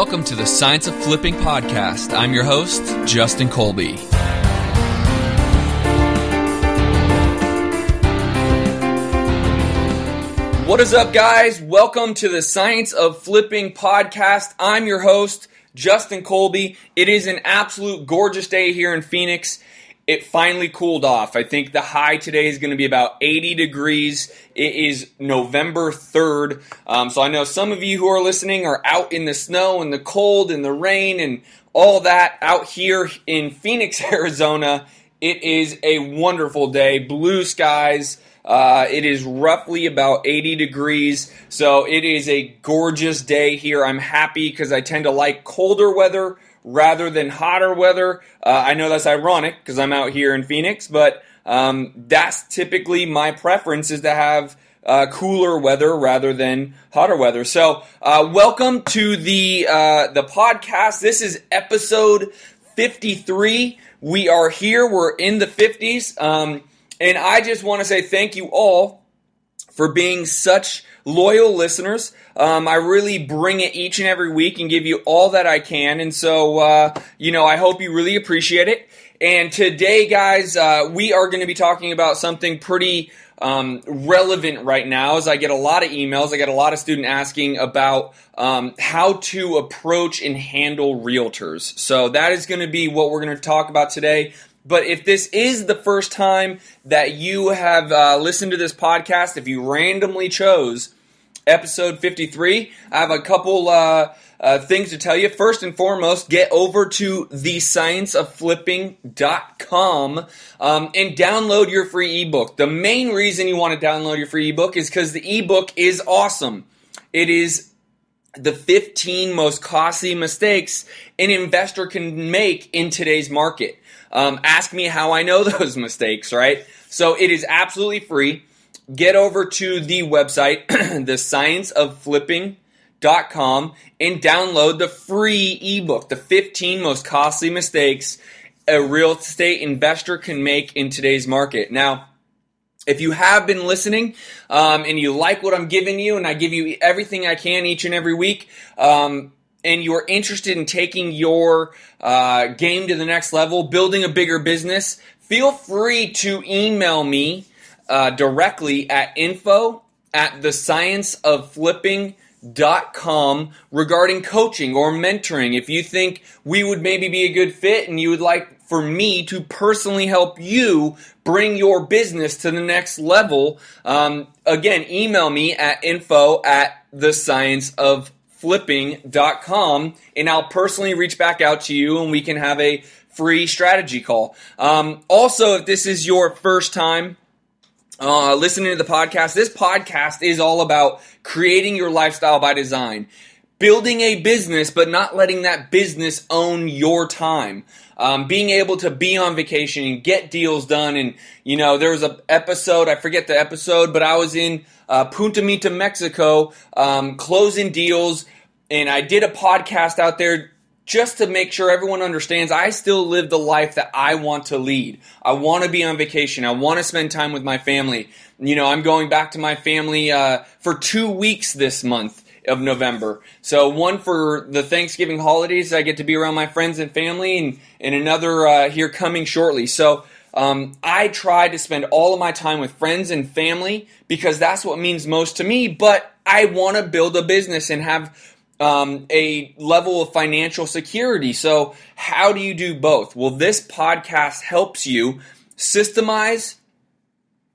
welcome to the Science of Flipping podcast. I'm your host, Justin Colby. What is up, guys? Welcome to the Science of Flipping podcast. I'm your host, Justin Colby. It is an absolute gorgeous day here in Phoenix. It finally cooled off. I think the high today is going to be about 80 degrees. It is November 3rd. Um, so I know some of you who are listening are out in the snow and the cold and the rain and all that out here in Phoenix, Arizona. It is a wonderful day. Blue skies. Uh, it is roughly about 80 degrees, so it is a gorgeous day here. I'm happy because I tend to like colder weather rather than hotter weather. Uh, I know that's ironic because I'm out here in Phoenix, but um, that's typically my preference is to have uh, cooler weather rather than hotter weather. So, uh, welcome to the uh, the podcast. This is episode 53. We are here. We're in the 50s. Um, and I just want to say thank you all for being such loyal listeners. Um, I really bring it each and every week and give you all that I can. And so, uh, you know, I hope you really appreciate it. And today, guys, uh, we are going to be talking about something pretty um, relevant right now. As I get a lot of emails, I get a lot of students asking about um, how to approach and handle realtors. So that is going to be what we're going to talk about today. But if this is the first time that you have uh, listened to this podcast, if you randomly chose episode 53, I have a couple uh, uh, things to tell you. First and foremost, get over to thescienceofflipping.com um, and download your free ebook. The main reason you want to download your free ebook is because the ebook is awesome. It is the 15 most costly mistakes an investor can make in today's market. Um, ask me how I know those mistakes, right? So it is absolutely free. Get over to the website, thescienceofflipping.com, and download the free ebook, The 15 Most Costly Mistakes a Real Estate Investor Can Make in Today's Market. Now, if you have been listening um, and you like what I'm giving you, and I give you everything I can each and every week, um, and you're interested in taking your uh, game to the next level, building a bigger business, feel free to email me uh, directly at info at thescienceofflipping.com regarding coaching or mentoring. If you think we would maybe be a good fit and you would like for me to personally help you bring your business to the next level, um, again, email me at info at the science of flipping.com and I'll personally reach back out to you and we can have a free strategy call. Um, also, if this is your first time uh, listening to the podcast, this podcast is all about creating your lifestyle by design. Building a business, but not letting that business own your time. Um, being able to be on vacation and get deals done. And, you know, there was an episode, I forget the episode, but I was in uh, Punta Mita, Mexico, um, closing deals. And I did a podcast out there just to make sure everyone understands I still live the life that I want to lead. I want to be on vacation. I want to spend time with my family. You know, I'm going back to my family uh, for two weeks this month of November. So one for the Thanksgiving holidays, I get to be around my friends and family, and, and another uh, here coming shortly. So um, I try to spend all of my time with friends and family because that's what means most to me. But I want to build a business and have um, a level of financial security. So, how do you do both? Well, this podcast helps you systemize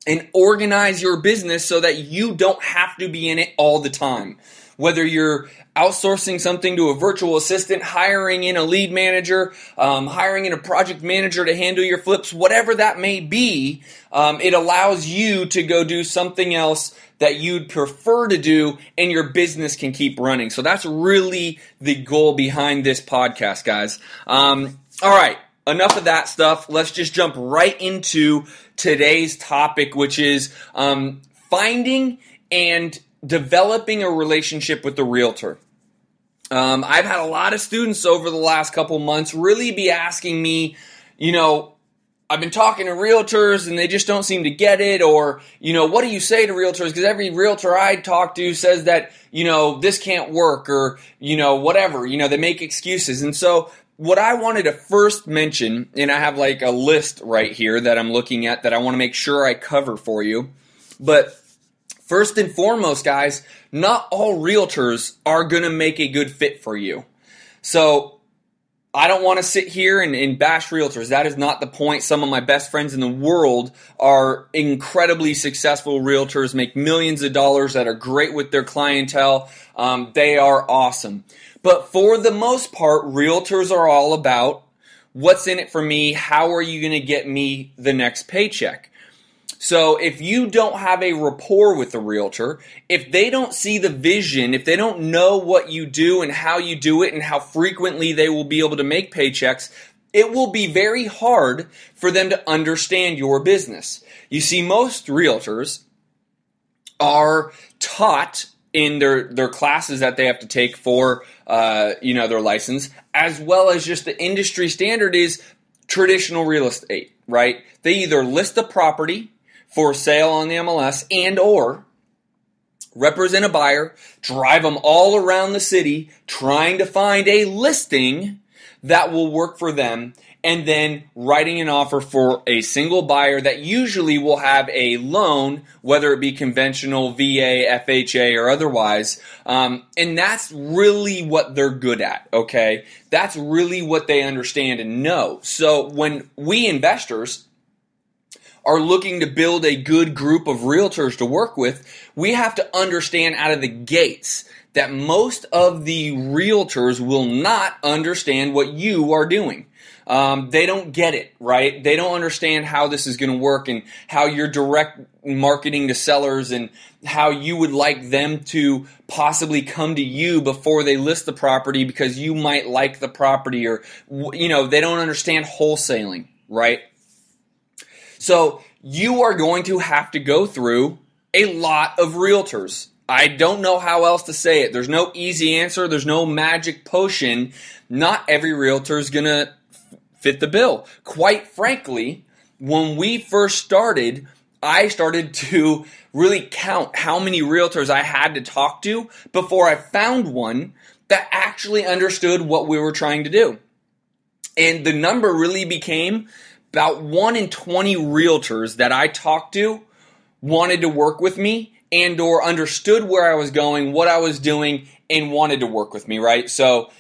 and organize your business so that you don't have to be in it all the time. Whether you're outsourcing something to a virtual assistant, hiring in a lead manager, um, hiring in a project manager to handle your flips, whatever that may be, um, it allows you to go do something else that you'd prefer to do and your business can keep running. So that's really the goal behind this podcast, guys. Um, all right. Enough of that stuff. Let's just jump right into today's topic, which is um, finding and developing a relationship with the realtor. Um, I've had a lot of students over the last couple months really be asking me, you know, I've been talking to realtors and they just don't seem to get it. Or, you know, what do you say to realtors? Because every realtor I talk to says that, you know, this can't work or, you know, whatever. You know, they make excuses. And so, what I wanted to first mention, and I have like a list right here that I'm looking at that I want to make sure I cover for you. But first and foremost, guys, not all realtors are going to make a good fit for you. So, I don't want to sit here and, and, bash realtors. That is not the point. Some of my best friends in the world are incredibly successful realtors, make millions of dollars that are great with their clientele. Um, they are awesome. But for the most part, realtors are all about what's in it for me? How are you going to get me the next paycheck? So if you don't have a rapport with the realtor, if they don't see the vision, if they don't know what you do and how you do it and how frequently they will be able to make paychecks, it will be very hard for them to understand your business. You see, most realtors are taught in their, their classes that they have to take for uh, you know their license, as well as just the industry standard is traditional real estate, right? They either list a property for sale on the MLS and or represent a buyer, drive them all around the city trying to find a listing that will work for them and then writing an offer for a single buyer that usually will have a loan, whether it be conventional, VA, FHA, or otherwise. Um, and that's really what they're good at, okay? That's really what they understand and know. So when we investors are looking to build a good group of realtors to work with, we have to understand out of the gates that most of the realtors will not understand what you are doing. Um, they don't get it, right? They don't understand how this is going to work and how you're direct marketing to sellers and how you would like them to possibly come to you before they list the property because you might like the property or, you know, they don't understand wholesaling, right? So you are going to have to go through a lot of realtors. I don't know how else to say it. There's no easy answer. There's no magic potion. Not every realtor is going to fit the bill. Quite frankly, when we first started, I started to really count how many realtors I had to talk to before I found one that actually understood what we were trying to do. And the number really became about 1 in 20 realtors that I talked to wanted to work with me and or understood where I was going, what I was doing and wanted to work with me, right? So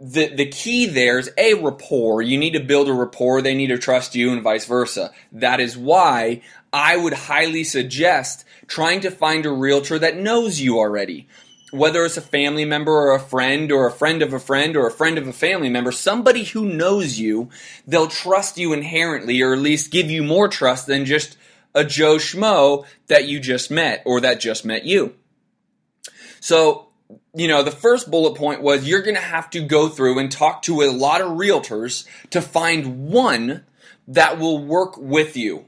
the the key there is a rapport. You need to build a rapport. They need to trust you, and vice versa. That is why I would highly suggest trying to find a realtor that knows you already whether it's a family member or a friend or a friend of a friend or a friend of a family member, somebody who knows you, they'll trust you inherently or at least give you more trust than just a Joe Schmo that you just met or that just met you. So, you know, the first bullet point was you're going to have to go through and talk to a lot of realtors to find one that will work with you.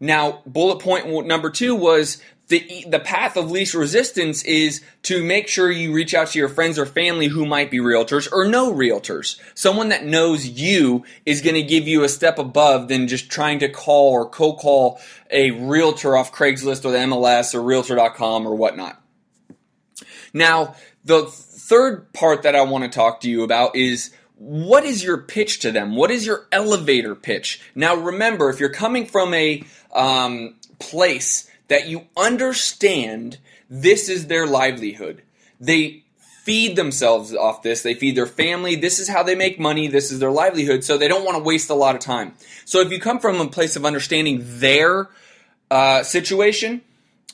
Now, bullet point number two was the the path of least resistance is to make sure you reach out to your friends or family who might be realtors or no realtors. Someone that knows you is going to give you a step above than just trying to call or co call a realtor off Craigslist or the MLS or Realtor.com or whatnot. Now, the third part that I want to talk to you about is what is your pitch to them? What is your elevator pitch? Now, remember, if you're coming from a um, place that you understand this is their livelihood. They feed themselves off this. They feed their family. This is how they make money. This is their livelihood. So they don't want to waste a lot of time. So if you come from a place of understanding their uh, situation,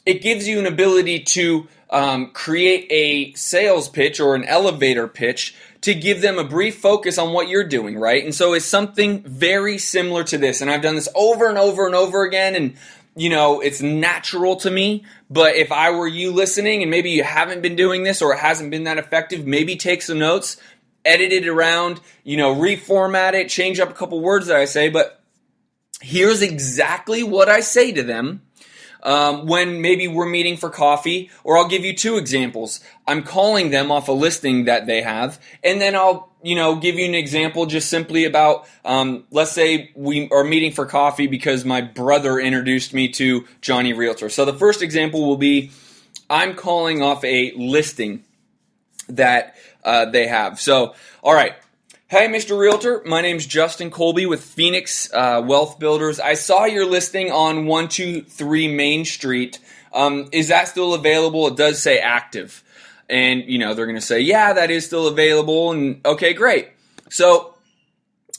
it gives you an ability to um, create a sales pitch or an elevator pitch to give them a brief focus on what you're doing, right? And so it's something very similar to this. And I've done this over and over and over again. And you know, it's natural to me. But if I were you listening and maybe you haven't been doing this or it hasn't been that effective, maybe take some notes, edit it around, you know, reformat it, change up a couple words that I say. But here's exactly what I say to them um, when maybe we're meeting for coffee, or I'll give you two examples. I'm calling them off a listing that they have, and then I'll you know give you an example just simply about um, let's say we are meeting for coffee because my brother introduced me to Johnny Realtor. So the first example will be I'm calling off a listing that uh, they have. So all right. Hey, Mr. Realtor. My name's Justin Colby with Phoenix uh, Wealth Builders. I saw your listing on 123 Main Street. Um, is that still available? It does say active. And, you know, they're going to say, yeah, that is still available. And, okay, great. So,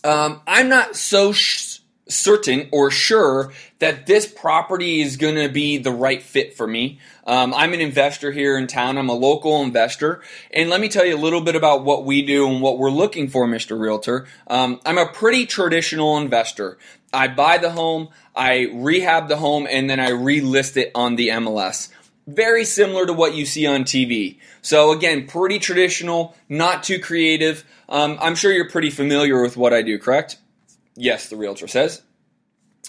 um, I'm not so sh- certain or sure that this property is going to be the right fit for me. Um, I'm an investor here in town. I'm a local investor. And let me tell you a little bit about what we do and what we're looking for, Mr. Realtor. Um, I'm a pretty traditional investor. I buy the home, I rehab the home, and then I relist it on the MLS. Very similar to what you see on TV. So, again, pretty traditional, not too creative. Um, I'm sure you're pretty familiar with what I do, correct? Yes, the realtor says.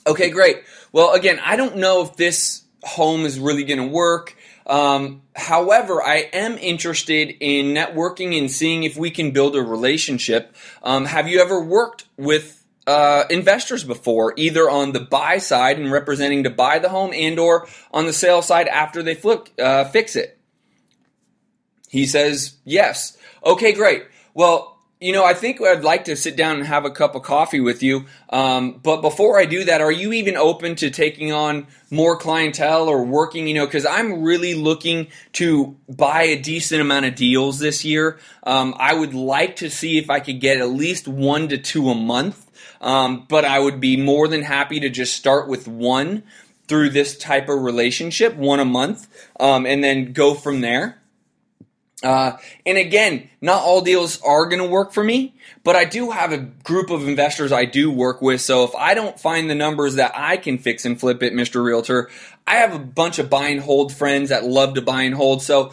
Okay, great. Well, again, I don't know if this home is really going to work. Um, however, I am interested in networking and seeing if we can build a relationship. Um, have you ever worked with uh, investors before, either on the buy side and representing to buy the home, and or on the sale side after they flip uh, fix it? He says yes. Okay, great. Well, you know, I think I'd like to sit down and have a cup of coffee with you. Um, but before I do that, are you even open to taking on more clientele or working? You know, because I'm really looking to buy a decent amount of deals this year. Um, I would like to see if I could get at least one to two a month. Um, but I would be more than happy to just start with one through this type of relationship, one a month, um, and then go from there. Uh, and again, not all deals are going to work for me, but I do have a group of investors I do work with. So if I don't find the numbers that I can fix and flip it, Mr. Realtor, I have a bunch of buy and hold friends that love to buy and hold. So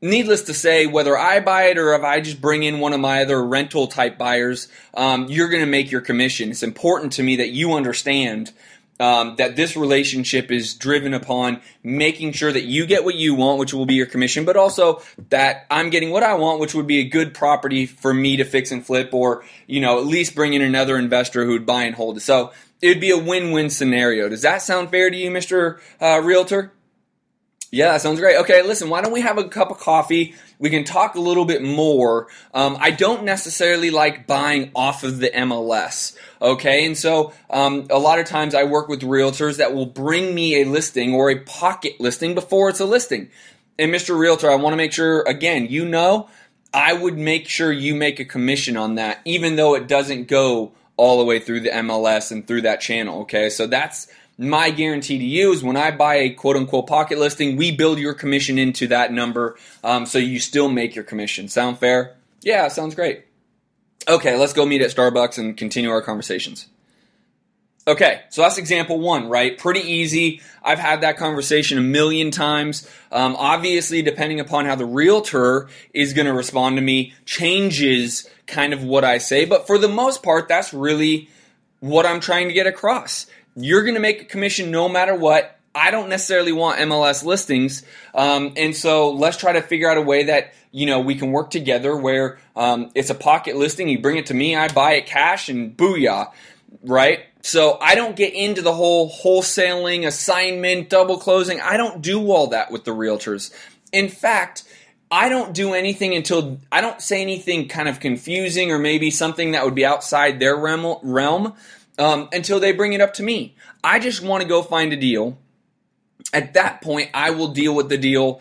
needless to say, whether I buy it or if I just bring in one of my other rental type buyers, um, you're going to make your commission. It's important to me that you understand um, that this relationship is driven upon making sure that you get what you want, which will be your commission, but also that I'm getting what I want, which would be a good property for me to fix and flip, or you know at least bring in another investor who'd buy and hold it. So it'd be a win-win scenario. Does that sound fair to you, Mister uh, Realtor? Yeah, that sounds great. Okay, listen, why don't we have a cup of coffee? We can talk a little bit more. Um, I don't necessarily like buying off of the MLS. Okay, and so um, a lot of times I work with realtors that will bring me a listing or a pocket listing before it's a listing. And Mr. Realtor, I want to make sure, again, you know, I would make sure you make a commission on that, even though it doesn't go all the way through the MLS and through that channel. Okay, so that's my guarantee to you is when I buy a quote unquote pocket listing, we build your commission into that number um, so you still make your commission. Sound fair? Yeah, sounds great. Okay, let's go meet at Starbucks and continue our conversations. Okay, so that's example one, right? Pretty easy. I've had that conversation a million times. Um, obviously, depending upon how the realtor is going to respond to me, changes kind of what I say. But for the most part, that's really what I'm trying to get across. You're going to make a commission no matter what. I don't necessarily want MLS listings, um, and so let's try to figure out a way that you know we can work together where um, it's a pocket listing. You bring it to me, I buy it cash, and booyah, right? So I don't get into the whole wholesaling, assignment, double closing. I don't do all that with the realtors. In fact, I don't do anything until I don't say anything kind of confusing or maybe something that would be outside their realm, realm um, until they bring it up to me. I just want to go find a deal. At that point, I will deal with the deal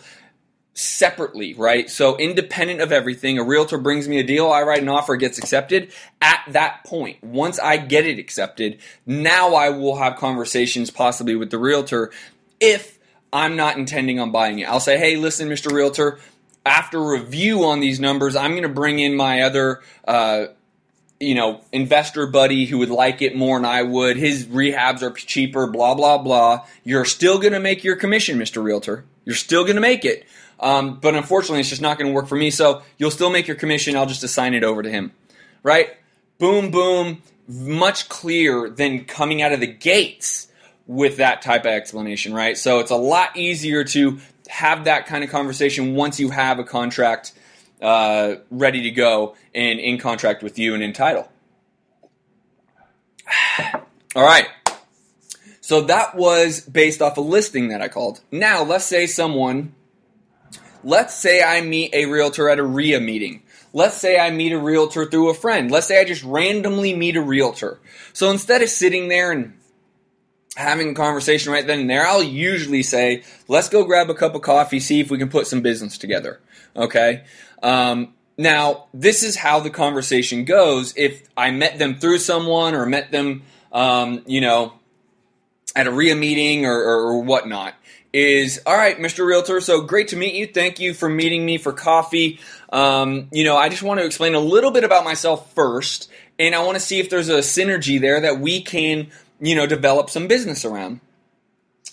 separately, right? So independent of everything, a realtor brings me a deal, I write an offer, gets accepted. At that point, once I get it accepted, now I will have conversations possibly with the realtor if I'm not intending on buying it. I'll say, hey, listen, Mr. Realtor, after review on these numbers, I'm going to bring in my other uh, you know, investor buddy who would like it more than I would. His rehabs are cheaper, blah, blah, blah. You're still going to make your commission, Mr. Realtor. You're still going to make it. Um, but unfortunately, it's just not going to work for me. So you'll still make your commission. I'll just assign it over to him. Right? Boom, boom. Much clearer than coming out of the gates with that type of explanation, right? So it's a lot easier to have that kind of conversation once you have a contract uh, ready to go and in contract with you and in title. All right. So that was based off a listing that I called. Now, let's say someone, let's say I meet a realtor at a RIA meeting. Let's say I meet a realtor through a friend. Let's say I just randomly meet a realtor. So instead of sitting there and having a conversation right then and there, I'll usually say, let's go grab a cup of coffee, see if we can put some business together. Okay? Um, now, this is how the conversation goes if I met them through someone or met them, um, you know, at a RIA meeting or, or, or whatnot. Is all right, Mr. Realtor. So great to meet you. Thank you for meeting me for coffee. Um, you know, I just want to explain a little bit about myself first, and I want to see if there's a synergy there that we can you know, develop some business around.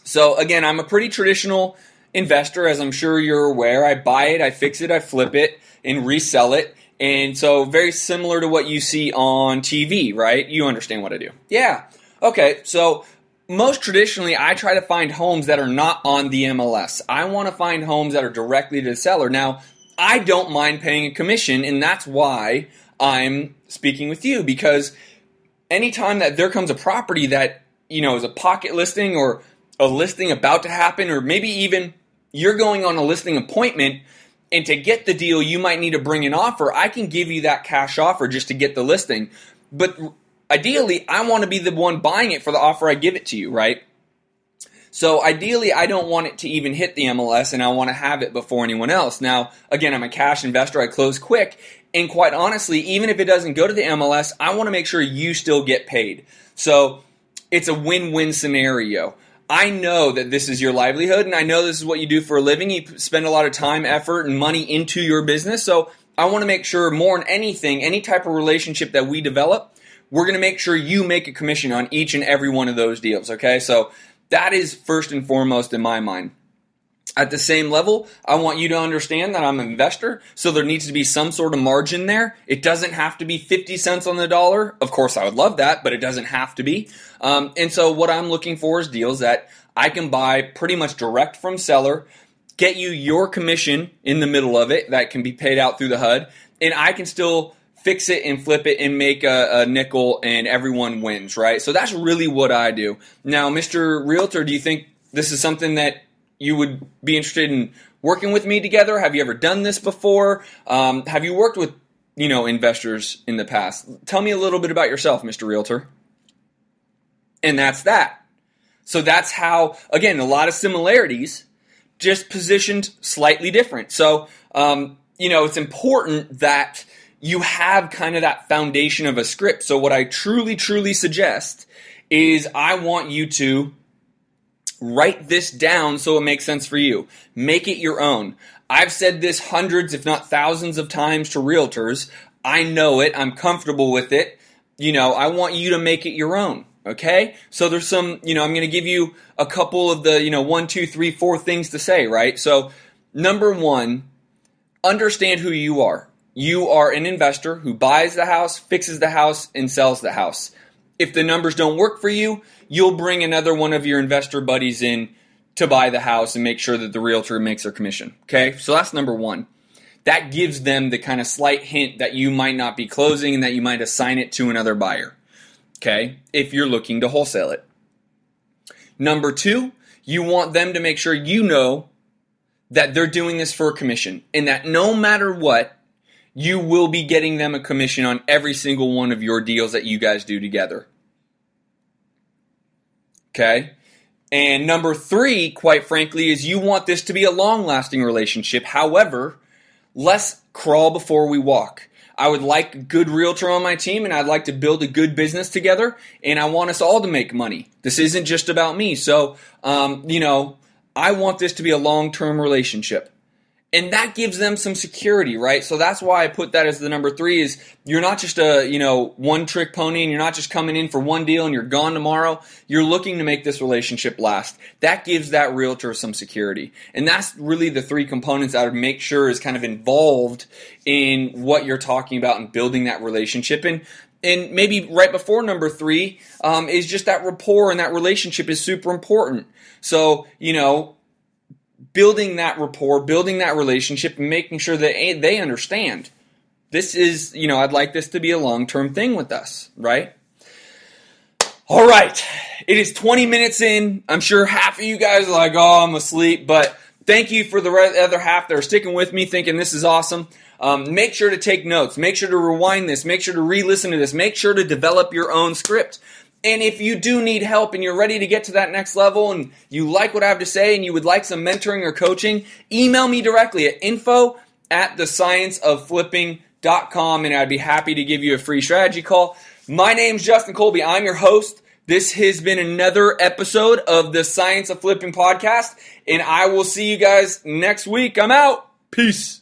So again, I'm a pretty traditional investor, as I'm sure you're aware. I buy it, I fix it, I flip it, and resell it. And so very similar to what you see on TV, right? You understand what I do. Yeah. Okay, so most traditionally, I try to find homes that are not on the MLS. I want to find homes that are directly to the seller. Now, I don't mind paying a commission, and that's why I'm speaking with you because anytime that there comes a property that, you know, is a pocket listing or a listing about to happen, or maybe even you're going on a listing appointment and to get the deal, you might need to bring an offer. I can give you that cash offer just to get the listing. But ideally, I want to be the one buying it for the offer I give it to you, right? So ideally, I don't want it to even hit the MLS and I want to have it before anyone else. Now, again, I'm a cash investor. I close quick. And quite honestly, even if it doesn't go to the MLS, I want to make sure you still get paid. So it's a win win scenario. I know that this is your livelihood and I know this is what you do for a living. You spend a lot of time, effort, and money into your business. So I want to make sure more than anything, any type of relationship that we develop, we're going to make sure you make a commission on each and every one of those deals. Okay. So that is first and foremost in my mind. At the same level, I want you to understand that I'm an investor, so there needs to be some sort of margin there. It doesn't have to be 50 cents on the dollar. Of course, I would love that, but it doesn't have to be. Um, and so, what I'm looking for is deals that I can buy pretty much direct from seller, get you your commission in the middle of it that can be paid out through the HUD, and I can still fix it and flip it and make a, a, nickel and everyone wins, right? So that's really what I do. Now, Mr. Realtor, do you think this is something that you would be interested in working with me together? Have you ever done this before? Um, have you worked with you know investors in the past? Tell me a little bit about yourself, Mr. Realtor. And that's that. So that's how again a lot of similarities, just positioned slightly different. So um, you know it's important that you have kind of that foundation of a script. So what I truly, truly suggest is I want you to Write this down so it makes sense for you. Make it your own. I've said this hundreds, if not thousands of times to realtors. I know it. I'm comfortable with it. You know, I want you to make it your own. Okay? So there's some, you know, I'm going to give you a couple of the, you know, one, two, three, four things to say, right? So, number one, understand who you are. You are an investor who buys the house, fixes the house, and sells the house. If the numbers don't work for you, you'll bring another one of your investor buddies in to buy the house and make sure that the realtor makes their commission. Okay, so that's number one. That gives them the kind of slight hint that you might not be closing and that you might assign it to another buyer. Okay, if you're looking to wholesale it. Number two, you want them to make sure you know that they're doing this for a commission and that no matter what, you will be getting them a commission on every single one of your deals that you guys do together. Okay? And number three, quite frankly, is you want this to be a long lasting relationship. However, let's crawl before we walk. I would like a good realtor on my team and I'd like to build a good business together and I want us all to make money. This isn't just about me. So, um, you know, I want this to be a long term relationship and that gives them some security, right? So that's why I put that as the number three is you're not just a, you know, one trick pony and you're not just coming in for one deal and you're gone tomorrow. You're looking to make this relationship last. That gives that realtor some security. And that's really the three components I would make sure is kind of involved in what you're talking about and building that relationship. And and maybe right before number three um, is just that rapport and that relationship is super important. So, you know, building that rapport, building that relationship, and making sure that they understand. This is, you know, I'd like this to be a long term thing with us, right? All right. It is 20 minutes in. I'm sure half of you guys are like, oh, I'm asleep. But thank you for the other half that are sticking with me, thinking this is awesome. Um, make sure to take notes. Make sure to rewind this. Make sure to re listen to this. Make sure to develop your own script. And if you do need help and you're ready to get to that next level and you like what I have to say and you would like some mentoring or coaching, email me directly at info at the science of flipping.com and I'd be happy to give you a free strategy call. My name's Justin Colby. I'm your host. This has been another episode of the Science of Flipping podcast, and I will see you guys next week. I'm out. Peace.